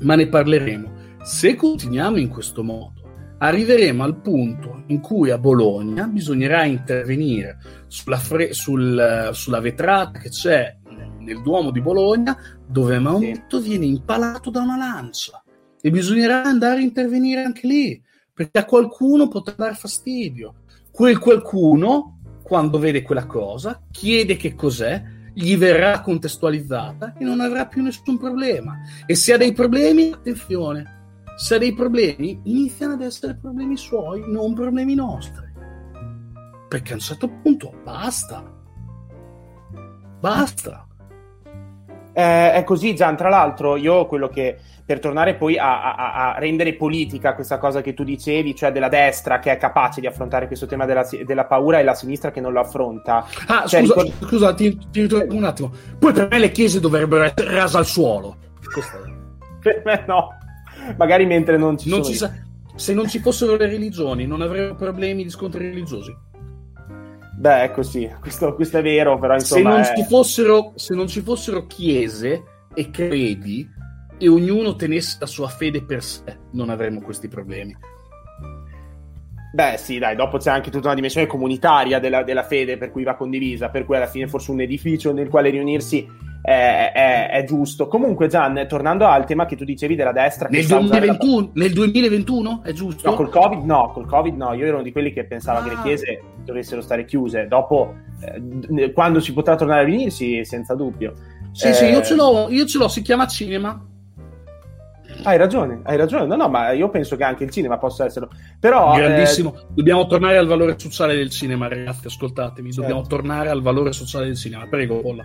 Speaker 4: Ma ne parleremo. Se continuiamo in questo modo, arriveremo al punto in cui a Bologna bisognerà intervenire sulla, fre- sul, sulla vetrata che c'è nel Duomo di Bologna, dove Maometto viene impalato da una lancia e bisognerà andare a intervenire anche lì perché a qualcuno potrà dar fastidio. Quel qualcuno, quando vede quella cosa, chiede che cos'è, gli verrà contestualizzata e non avrà più nessun problema. E se ha dei problemi, attenzione, se dei problemi, iniziano ad essere problemi suoi, non problemi nostri. Perché a un certo punto basta. Basta.
Speaker 3: Eh, è così, Gian. Tra l'altro, io quello che per tornare poi a, a- a rendere politica questa cosa che tu dicevi, cioè della destra che è capace di affrontare questo tema della, della paura e la sinistra che non lo affronta.
Speaker 4: Ah,
Speaker 3: Cioè,
Speaker 4: scusa,
Speaker 3: ricor-
Speaker 4: scusa, ti, ti un attimo. Poi per me le chiese dovrebbero essere rase al suolo.
Speaker 3: Per me no, magari mentre non ci
Speaker 4: Non
Speaker 3: sono.
Speaker 4: ci sa- se non ci fossero le religioni, non avremmo problemi di scontri religiosi.
Speaker 3: Beh, ecco sì, questo, questo è vero, però
Speaker 4: Se
Speaker 3: insomma...
Speaker 4: non,
Speaker 3: è-
Speaker 4: ci fossero, se non ci fossero chiese e credi e ognuno tenesse la sua fede per sé, non avremmo questi problemi.
Speaker 3: Beh, sì, dai, dopo c'è anche tutta una dimensione comunitaria della, della fede per cui va condivisa, per cui alla fine forse un edificio nel quale riunirsi è, è- è giusto. Comunque, Gian, tornando al tema che tu dicevi della destra...
Speaker 4: Nel
Speaker 3: sa usare la-
Speaker 4: 2021, nel 2021 è giusto?
Speaker 3: No, col Covid no, col Covid no, io ero uno di quelli che pensava
Speaker 4: Ah.
Speaker 3: che le chiese dovessero stare chiuse. Dopo, eh, quando si potrà tornare a riunirsi, senza dubbio.
Speaker 4: Sì, sì, io
Speaker 3: Eh,
Speaker 4: ce l'ho, io ce l'ho, si chiama cinema.
Speaker 3: Hai ragione, hai ragione. No, no, ma io penso che anche il cinema possa esserlo. Però... eh,
Speaker 4: Grandissimo. Dobbiamo tornare al valore sociale del cinema, ragazzi, ascoltatemi.
Speaker 3: Certo.
Speaker 4: Dobbiamo tornare al valore sociale del cinema. Prego, Polla.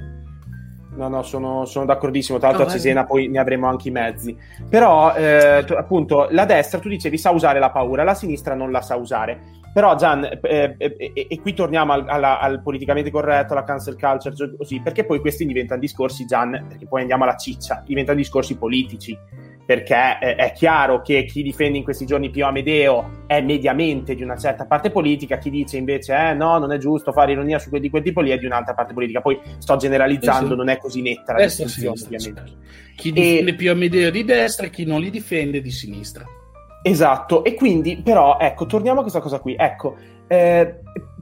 Speaker 3: No, no, sono, sono d'accordissimo. Tra l'altro,
Speaker 4: No,
Speaker 3: a
Speaker 4: vai.
Speaker 3: Cesena poi ne avremo anche i mezzi. Però, eh, tu- appunto, la destra, tu dicevi, sa usare la paura, la sinistra non la sa usare. Però, Gian, eh, eh, eh, e qui torniamo al, alla- al politicamente corretto, alla cancel culture, così, perché poi questi diventano discorsi, Gian, perché poi andiamo alla ciccia, diventano discorsi politici. Perché eh, è chiaro che chi difende in questi giorni Pio Amedeo è mediamente di una certa parte politica, chi dice invece eh no, non è giusto fare ironia su quel di quel tipo lì è di un'altra parte politica. Poi sto generalizzando,
Speaker 4: Eh sì.
Speaker 3: non è così netta la
Speaker 4: Destra,
Speaker 3: distinzione, ovviamente.
Speaker 4: Chi difende più Amedeo di destra e chi non li difende di sinistra.
Speaker 3: Esatto, e quindi però, ecco, torniamo a questa cosa qui. Ecco, eh,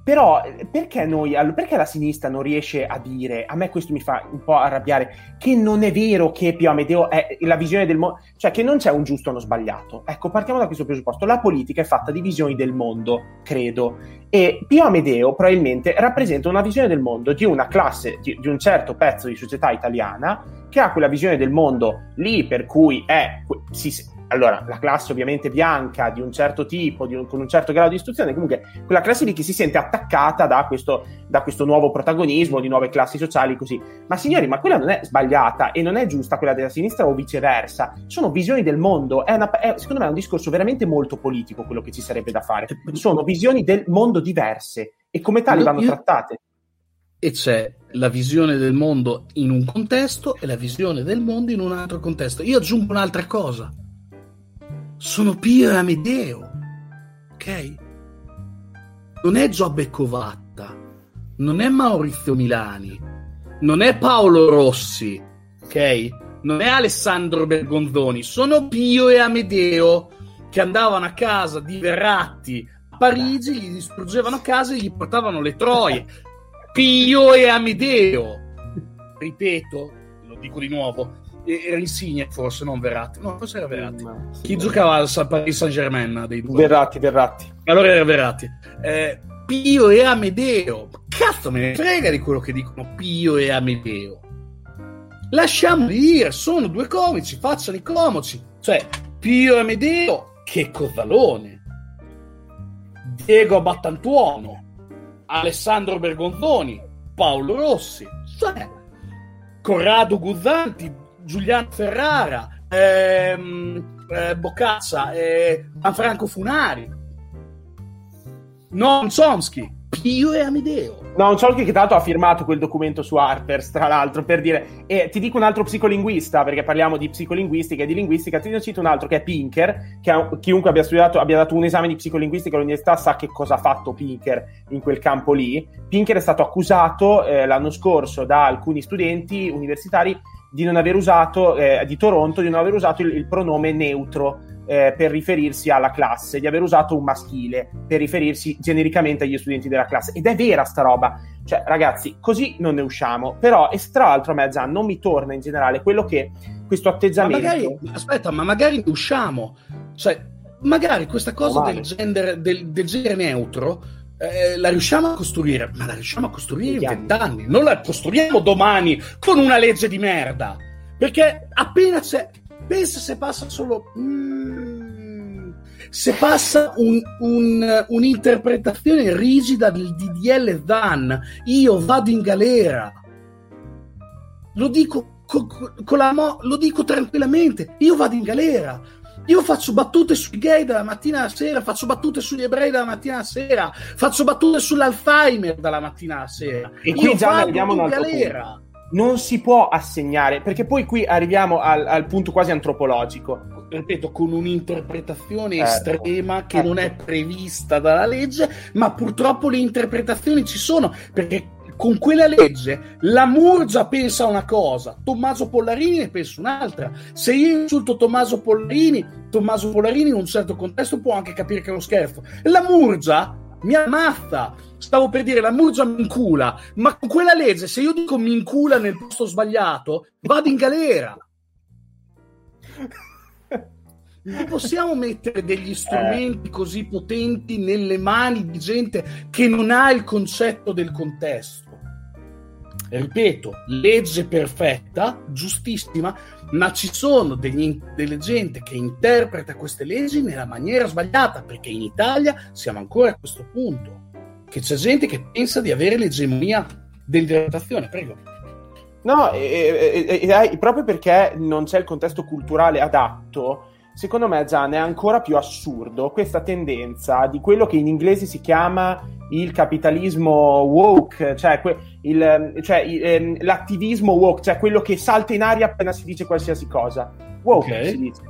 Speaker 3: però perché noi, perché la sinistra non riesce a dire, a me questo mi fa un po' arrabbiare, che non è vero che Pio Amedeo è la visione del mondo, cioè che non c'è un giusto o uno sbagliato. Ecco, partiamo da questo presupposto. La politica è fatta di visioni del mondo, credo, e Pio Amedeo probabilmente rappresenta una visione del mondo di una classe, di, di un certo pezzo di società italiana che ha quella visione del mondo lì per cui è si- allora la classe ovviamente bianca di un certo tipo un- con un certo grado di istruzione comunque quella classe lì che si sente attaccata da questo, da questo nuovo protagonismo di nuove classi sociali così ma signori ma quella non è sbagliata e non è giusta quella della sinistra o viceversa sono visioni del mondo è una- è- secondo me è un discorso veramente molto politico quello che ci sarebbe da fare sono visioni del mondo diverse e come tali vanno trattate
Speaker 4: e c'è la visione del mondo in un contesto e la visione del mondo in un altro contesto. Io aggiungo un'altra cosa. Sono Pio e Amedeo, ok? Non è Giobbe Covatta, non è Maurizio Milani, non è Paolo Rossi, ok? Non è Alessandro Bergonzoni, sono Pio e Amedeo che andavano a casa di Verratti a Parigi, gli distruggevano casa e gli portavano le troie. Pio e Amedeo. Ripeto, lo dico di nuovo, era Insigne forse, non Verratti. No, forse era Verratti. Chi giocava al Paris Saint Germain dei due?
Speaker 3: Verratti, Verratti.
Speaker 4: Allora era Verratti. Eh, Pio e Amedeo. Cazzo me ne frega di quello che dicono Pio e Amedeo. Lasciamoli dire, sono due comici, facciano i comici. Cioè, Pio e Amedeo, che cozzalone. Diego Abattantuono, Alessandro Bergonzoni, Paolo Rossi, cioè, Corrado Guzzanti, Giuliano Ferrara, ehm, eh, Boccaccia, eh, Gianfranco Funari, Noam Chomsky, Pio e Amedeo.
Speaker 3: No, Chomsky che l'altro ha firmato quel documento su Harper's, tra l'altro, per dire... E ti dico un altro psicolinguista, perché parliamo di psicolinguistica e di linguistica, ti ne cito un altro che è Pinker, che ha, chiunque abbia studiato, abbia dato un esame di psicolinguistica all'università sa che cosa ha fatto Pinker in quel campo lì. Pinker è stato accusato eh, l'anno scorso da alcuni studenti universitari di non aver usato, eh, di Toronto, di non aver usato il, il pronome neutro eh, per riferirsi alla classe, di aver usato un maschile per riferirsi genericamente agli studenti della classe. Ed è vera sta roba. Cioè, ragazzi, così non ne usciamo. Però, e tra l'altro a me già non mi torna in generale quello che questo atteggiamento...
Speaker 4: Ma magari, aspetta, ma magari usciamo. Cioè, magari questa cosa del, gender, del, del genere neutro eh, la riusciamo a costruire, ma la riusciamo a costruire in vent'anni, non la costruiamo domani con una legge di merda. Perché appena c'è, pensa se passa solo. Mm, se passa un, un, un'interpretazione rigida del DDL Zan, io vado in galera. Lo dico, con la mo- lo dico tranquillamente, io vado in galera. Io faccio battute sui gay dalla mattina alla sera, faccio battute sugli ebrei dalla mattina alla sera, faccio battute sull'Alzheimer dalla mattina alla sera.
Speaker 3: E qui
Speaker 4: Io
Speaker 3: già
Speaker 4: vado
Speaker 3: arriviamo a un
Speaker 4: in galera.
Speaker 3: punto. Non si può assegnare, perché poi qui arriviamo al, al punto quasi antropologico.
Speaker 4: Ripeto, con un'interpretazione
Speaker 3: Ecco,
Speaker 4: estrema che
Speaker 3: ecco.
Speaker 4: non è prevista dalla legge, ma purtroppo le interpretazioni ci sono, perché con quella legge la Murgia pensa una cosa, Tommaso Pollarini ne pensa un'altra. Se io insulto Tommaso Pollarini, Tommaso Pollarini in un certo contesto può anche capire che è uno scherzo. La Murgia mi ammazza. Stavo per dire la Murgia mi incula, ma con quella legge, se io dico mi incula nel posto sbagliato, vado in galera. Non possiamo mettere degli strumenti così potenti nelle mani di gente che non ha il concetto del contesto. Ripeto, legge perfetta, giustissima, ma ci sono degli- delle gente che interpreta queste leggi nella maniera sbagliata, perché in Italia siamo ancora a questo punto, che c'è gente che pensa di avere l'egemonia dell'interpretazione. Prego.
Speaker 3: No, e- e- e- proprio perché non c'è il contesto culturale adatto, secondo me Gian è ancora più assurdo questa tendenza di quello che in inglese si chiama il capitalismo woke, cioè, que- il, cioè il- ehm, l'attivismo woke, cioè quello che salta in aria appena si dice qualsiasi cosa. Woke
Speaker 4: Ok.
Speaker 3: si dice.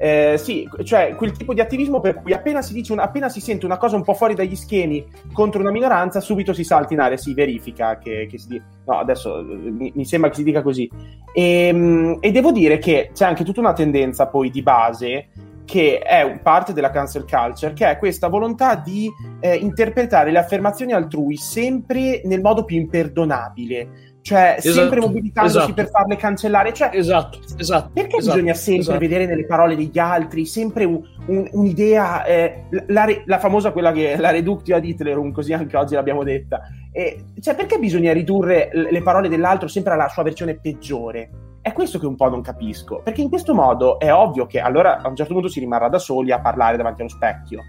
Speaker 3: Eh, sì, cioè quel tipo di attivismo per cui appena si, dice una- appena si sente una cosa un po' fuori dagli schemi contro una minoranza, subito si salta in aria, si verifica che, che si. No, adesso eh, mi, mi sembra che si dica così. E, e devo dire che c'è anche tutta una tendenza poi di base che è parte della cancel culture, che è questa volontà di eh, interpretare le affermazioni altrui sempre nel modo più imperdonabile, cioè
Speaker 4: Esatto,
Speaker 3: sempre mobilitandosi
Speaker 4: esatto.
Speaker 3: per farle cancellare. Cioè,
Speaker 4: Esatto, esatto.
Speaker 3: perché
Speaker 4: esatto,
Speaker 3: bisogna sempre
Speaker 4: esatto.
Speaker 3: vedere nelle parole degli altri sempre un- un- un'idea, eh, la, re- la famosa quella che la reductio ad Hitlerum, così anche oggi l'abbiamo detta. E, cioè, perché bisogna ridurre le parole dell'altro sempre alla sua versione peggiore? È questo che un po' non capisco, perché in questo modo è ovvio che allora a un certo punto si rimarrà da soli a parlare davanti allo specchio.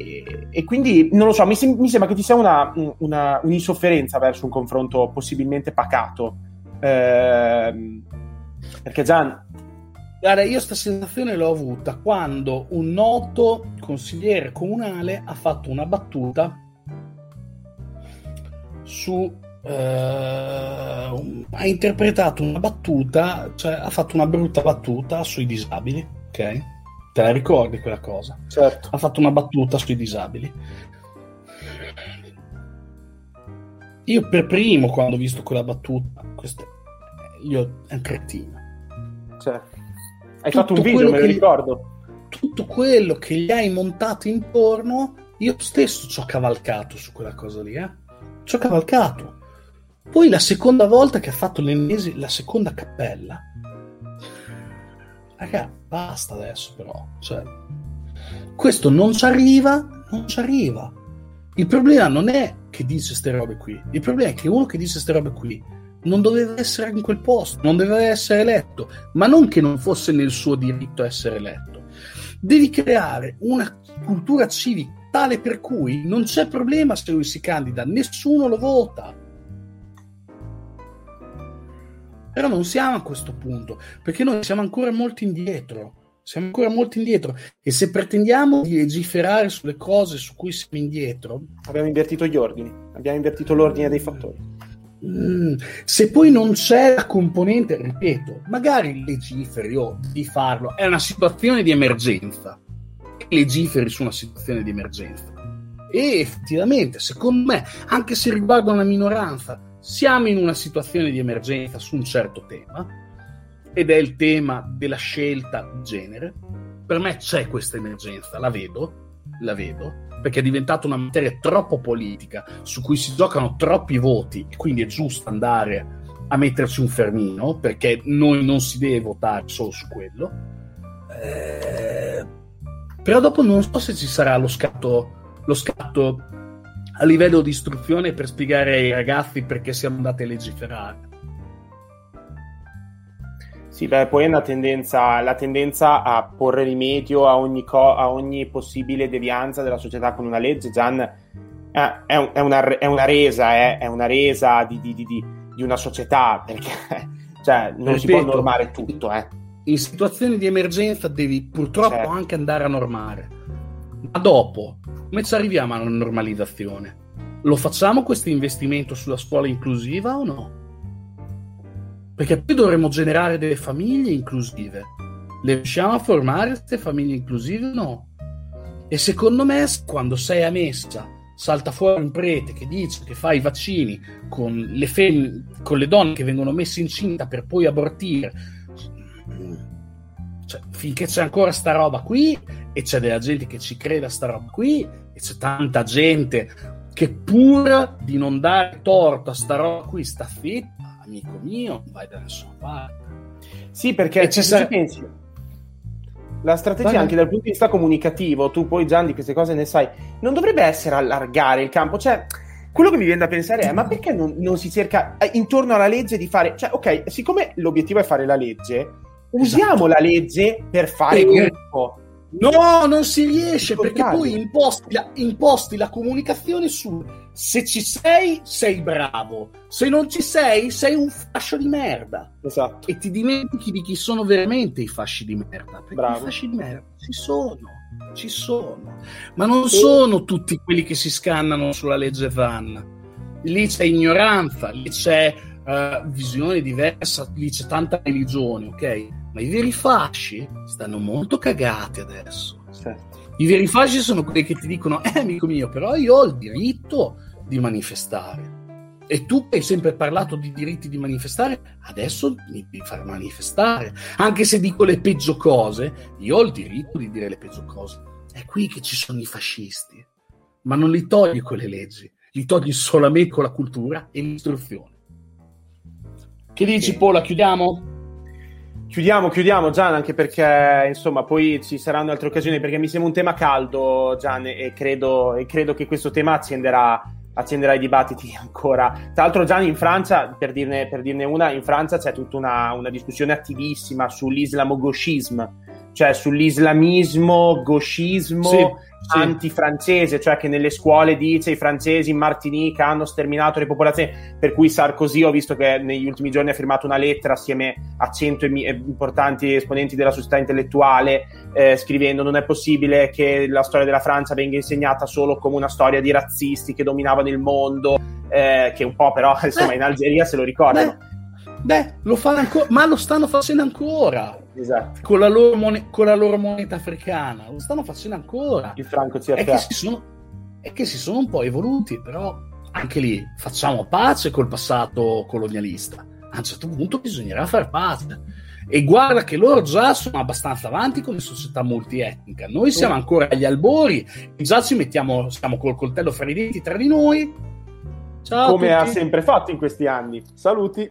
Speaker 3: E, e quindi non lo so, mi, sem- mi sembra che ci sia una, una- un'insofferenza verso un confronto possibilmente pacato. Ehm, perché Gian,
Speaker 4: Guarda, io sta sensazione l'ho avuta quando un noto consigliere comunale ha fatto una battuta su eh, ha interpretato una battuta, cioè ha fatto una brutta battuta sui disabili, ok? Te la ricordi quella cosa?
Speaker 3: Certo.
Speaker 4: Ha fatto una battuta sui disabili. Io per primo, quando ho visto quella battuta, questo, io è un cretino.
Speaker 3: Cioè, hai fatto un video, me lo ricordo.
Speaker 4: Tutto quello che gli hai montato intorno, io stesso ci ho cavalcato su quella cosa lì, eh? Ci ho cavalcato. Poi la seconda volta che ha fatto l'ennesima, la seconda cappella. Raga, basta adesso però. Cioè, questo non ci arriva, non ci arriva. Il problema non è che dice queste robe qui. Il problema è che uno che dice queste robe qui non doveva essere in quel posto, non doveva essere eletto, ma non che non fosse nel suo diritto essere eletto. Devi creare una cultura civica tale per cui non c'è problema se lui si candida, nessuno lo vota. Però non siamo a questo punto, perché noi siamo ancora molto indietro. Siamo ancora molto indietro e se pretendiamo di legiferare sulle cose su cui siamo indietro,
Speaker 3: Abbiamo invertito gli ordini, abbiamo invertito l'ordine dei fattori.
Speaker 4: Mm, se poi non c'è la componente, ripeto, magari legiferi o di farlo, è una situazione di emergenza. Legiferi su una situazione di emergenza. E effettivamente, secondo me, anche se riguarda una minoranza, siamo in una situazione di emergenza su un certo tema, ed è il tema della scelta di genere. Per me c'è questa emergenza, la vedo, la vedo, perché è diventata una materia troppo politica, su cui si giocano troppi voti, e quindi è giusto andare a metterci un fermino, perché noi non si deve votare solo su quello. Eh, però dopo non so se ci sarà lo scatto, lo scatto a livello di istruzione per spiegare ai ragazzi perché siamo andati a legiferare.
Speaker 3: Sì, beh, poi è una tendenza, la tendenza a porre rimedio a ogni, co- a ogni possibile devianza della società con una legge, Gian, eh, è, un- è una, è una resa, eh, è una resa di, di- di- di- una società, perché cioè, non si può
Speaker 4: Ripeto,
Speaker 3: normare tutto, eh.
Speaker 4: In situazioni di emergenza devi purtroppo
Speaker 3: Certo.
Speaker 4: anche andare a normare. Ma dopo, come ci arriviamo alla normalizzazione? Lo facciamo questo investimento sulla scuola inclusiva o no? Perché poi dovremmo generare delle famiglie inclusive. Le riusciamo a formare queste famiglie inclusive o no? E secondo me, quando sei a messa, salta fuori un prete che dice che fa i vaccini con le, fem- con le donne che vengono messe incinta per poi abortire. Cioè, finché c'è ancora sta roba qui e c'è della gente che ci crede a sta roba qui e c'è tanta gente che pur di non dare torto a sta roba qui sta zitta, amico mio, vai da nessuna parte.
Speaker 3: Sì, perché
Speaker 4: ci
Speaker 3: ci pensi, la strategia
Speaker 4: Vai.
Speaker 3: anche dal punto di vista comunicativo, tu poi Gian di queste cose ne sai, non dovrebbe essere allargare il campo, cioè quello che mi viene da pensare è ma perché non, non si cerca eh, intorno alla legge di fare, cioè ok, siccome l'obiettivo è fare la legge, usiamo la legge per fare
Speaker 4: Esatto.
Speaker 3: gruppo.
Speaker 4: No, non si riesce perché poi imposti la, imposti la comunicazione su se ci sei, sei bravo, se non ci sei, sei un fascio di merda.
Speaker 3: Esatto.
Speaker 4: E ti dimentichi di chi sono veramente i fasci di merda. Perché
Speaker 3: Bravo.
Speaker 4: i fasci di merda ci sono, ci sono, ma non sono tutti quelli che si scannano sulla legge Van. Lì c'è ignoranza, lì c'è eh, visione diversa, lì c'è tanta religione, ok? Ma i veri fasci stanno molto cagati adesso. I veri fasci sono quelli che ti dicono, eh amico mio, però io ho il diritto di manifestare. E tu hai sempre parlato di diritti di manifestare, adesso mi devi far manifestare. Anche se dico le peggio cose, io ho il diritto di dire le peggio cose. È qui che ci sono i fascisti. Ma non li togli con le leggi, li togli solamente con la cultura e l'istruzione. Che dici, Pola? Chiudiamo?
Speaker 3: Chiudiamo, chiudiamo Gian, anche perché insomma poi ci saranno altre occasioni, perché mi sembra un tema caldo Gian e credo, e credo che questo tema accenderà, accenderà i dibattiti ancora. Tra l'altro Gian in Francia, per dirne, per dirne una, in Francia c'è tutta una, una discussione attivissima sull'islamogoscismo, cioè sull'islamismo, gauchismo,
Speaker 4: Sì, sì.
Speaker 3: antifrancese, cioè che nelle scuole dice i francesi in Martinica hanno sterminato le popolazioni, per cui Sarkozy ho visto che negli ultimi giorni ha firmato una lettera assieme a cento emi- eh, importanti esponenti della società intellettuale eh, scrivendo non è possibile che la storia della Francia venga insegnata solo come una storia di razzisti che dominavano il mondo, eh, che un po' però insomma in Algeria se lo ricordano.
Speaker 4: Beh, lo fanno ancora, ma lo stanno facendo ancora.
Speaker 3: Esatto.
Speaker 4: Con la, loro mone- con la loro moneta africana, lo stanno facendo ancora.
Speaker 3: Il franco
Speaker 4: È che, si sono, è che si sono un po' evoluti, però anche lì facciamo pace col passato colonialista. A un certo punto bisognerà fare pace. E guarda che loro già sono abbastanza avanti come società multietnica. Noi siamo ancora agli albori, e già ci mettiamo, stiamo col coltello fra i denti tra di noi. Ciao
Speaker 3: Come ha sempre fatto in questi anni. Saluti.